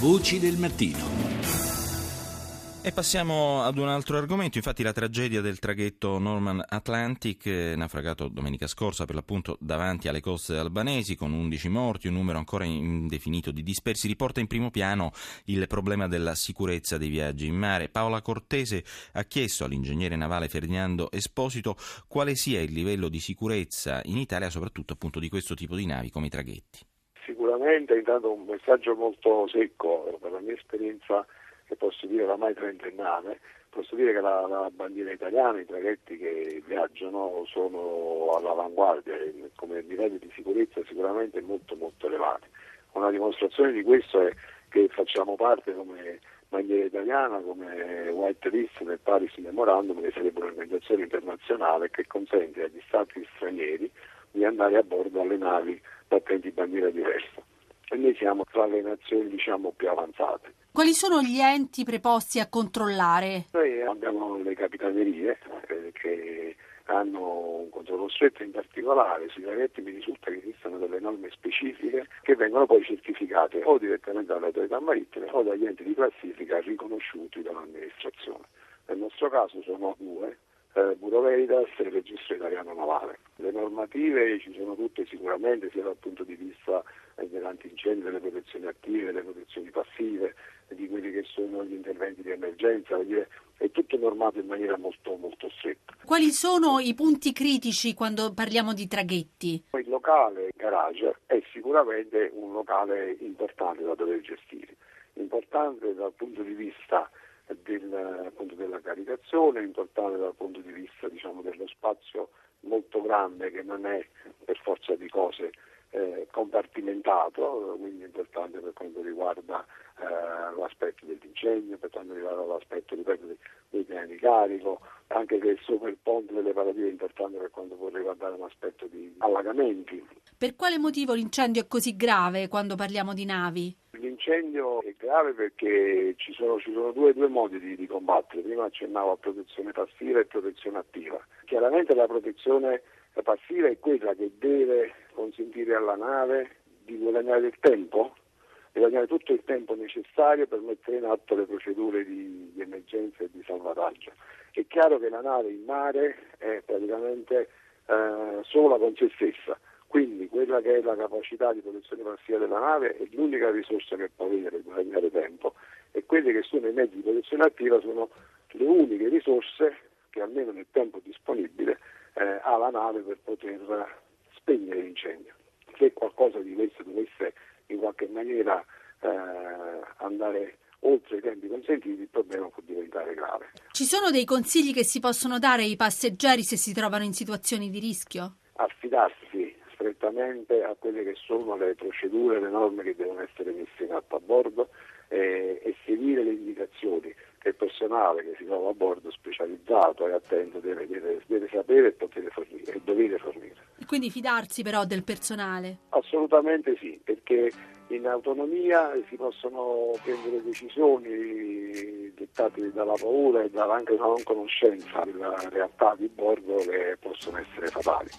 Voci del mattino. E passiamo ad un altro argomento, infatti la tragedia del traghetto Norman Atlantic, naufragato domenica scorsa per l'appunto davanti alle coste albanesi con 11 morti, un numero ancora indefinito di dispersi, riporta in primo piano il problema della sicurezza dei viaggi in mare. Paola Cortese ha chiesto all'ingegnere navale Ferdinando Esposito quale sia il livello di sicurezza in Italia, soprattutto appunto di questo tipo di navi come i traghetti. Sicuramente intanto un messaggio molto secco per la mia esperienza che posso dire oramai trentennale, posso dire che la, la, bandiera italiana, i traghetti che viaggiano sono all'avanguardia come livelli di sicurezza sicuramente molto molto elevati. Una dimostrazione di questo è che facciamo parte come bandiera italiana, come White List nel Paris Memorandum, che sarebbe un'organizzazione internazionale che consente agli stati stranieri di andare a bordo alle navi battenti bandiera diversa. E noi siamo tra le nazioni diciamo, più avanzate. Quali sono gli enti preposti a controllare? Noi abbiamo le capitanerie eh, che hanno un controllo stretto in particolare sui traghetti mi risulta che esistano delle norme specifiche che vengono poi certificate o direttamente dalle autorità marittime o dagli enti di classifica riconosciuti dall'amministrazione. Nel nostro caso sono due, eh, Bureau Veritas e il Registro Italiano Navale. Le normative ci sono tutte sicuramente sia dal punto di vista eh, dell'antincendio, delle protezioni attive, delle protezioni passive, di quelli che sono gli interventi di emergenza, è tutto normato in maniera molto, molto stretta. Quali sono i punti critici quando parliamo di traghetti? Il locale garage è sicuramente un locale importante da dover gestire, importante dal punto di vista del, appunto, della caricazione, importante dal punto di vista diciamo, dello spazio molto grande che non è per forza di cose eh, compartimentato, quindi importante per quanto riguarda eh, l'aspetto dell'incendio, per quanto riguarda l'aspetto ripeto, dei, dei piani carico, anche che il ponte delle parative è importante per quanto può riguardare un aspetto di allagamenti. Per quale motivo l'incendio è così grave quando parliamo di navi? L'incendio è grave perché ci sono, ci sono due, due, modi di, di combattere. Prima accennavo a protezione passiva e protezione attiva. Chiaramente la protezione passiva è quella che deve consentire alla nave di guadagnare del tempo, di guadagnare tutto il tempo necessario per mettere in atto le procedure di, di emergenza e di salvataggio. È chiaro che la nave in mare è praticamente eh, sola con se stessa, quella che è la capacità di protezione passiva della nave è l'unica risorsa che può avere per guadagnare tempo e quelli che sono i mezzi di protezione attiva sono le uniche risorse che almeno nel tempo disponibile eh, ha la nave per poter spegnere l'incendio. Se qualcosa di questo dovesse in qualche maniera eh, andare oltre i tempi consentiti il problema può diventare grave. Ci sono dei consigli che si possono dare ai passeggeri se si trovano in situazioni di rischio? Affidarsi strettamente a quelle che sono le procedure, le norme che devono essere messe in atto a bordo eh, e seguire le indicazioni che il personale che si trova a bordo specializzato e attento deve, deve, deve sapere e poter fornire e dovere fornire. E quindi fidarsi però del personale? Assolutamente sì, perché in autonomia si possono prendere decisioni dettate dalla paura e anche dalla non conoscenza della realtà di bordo che possono essere fatali.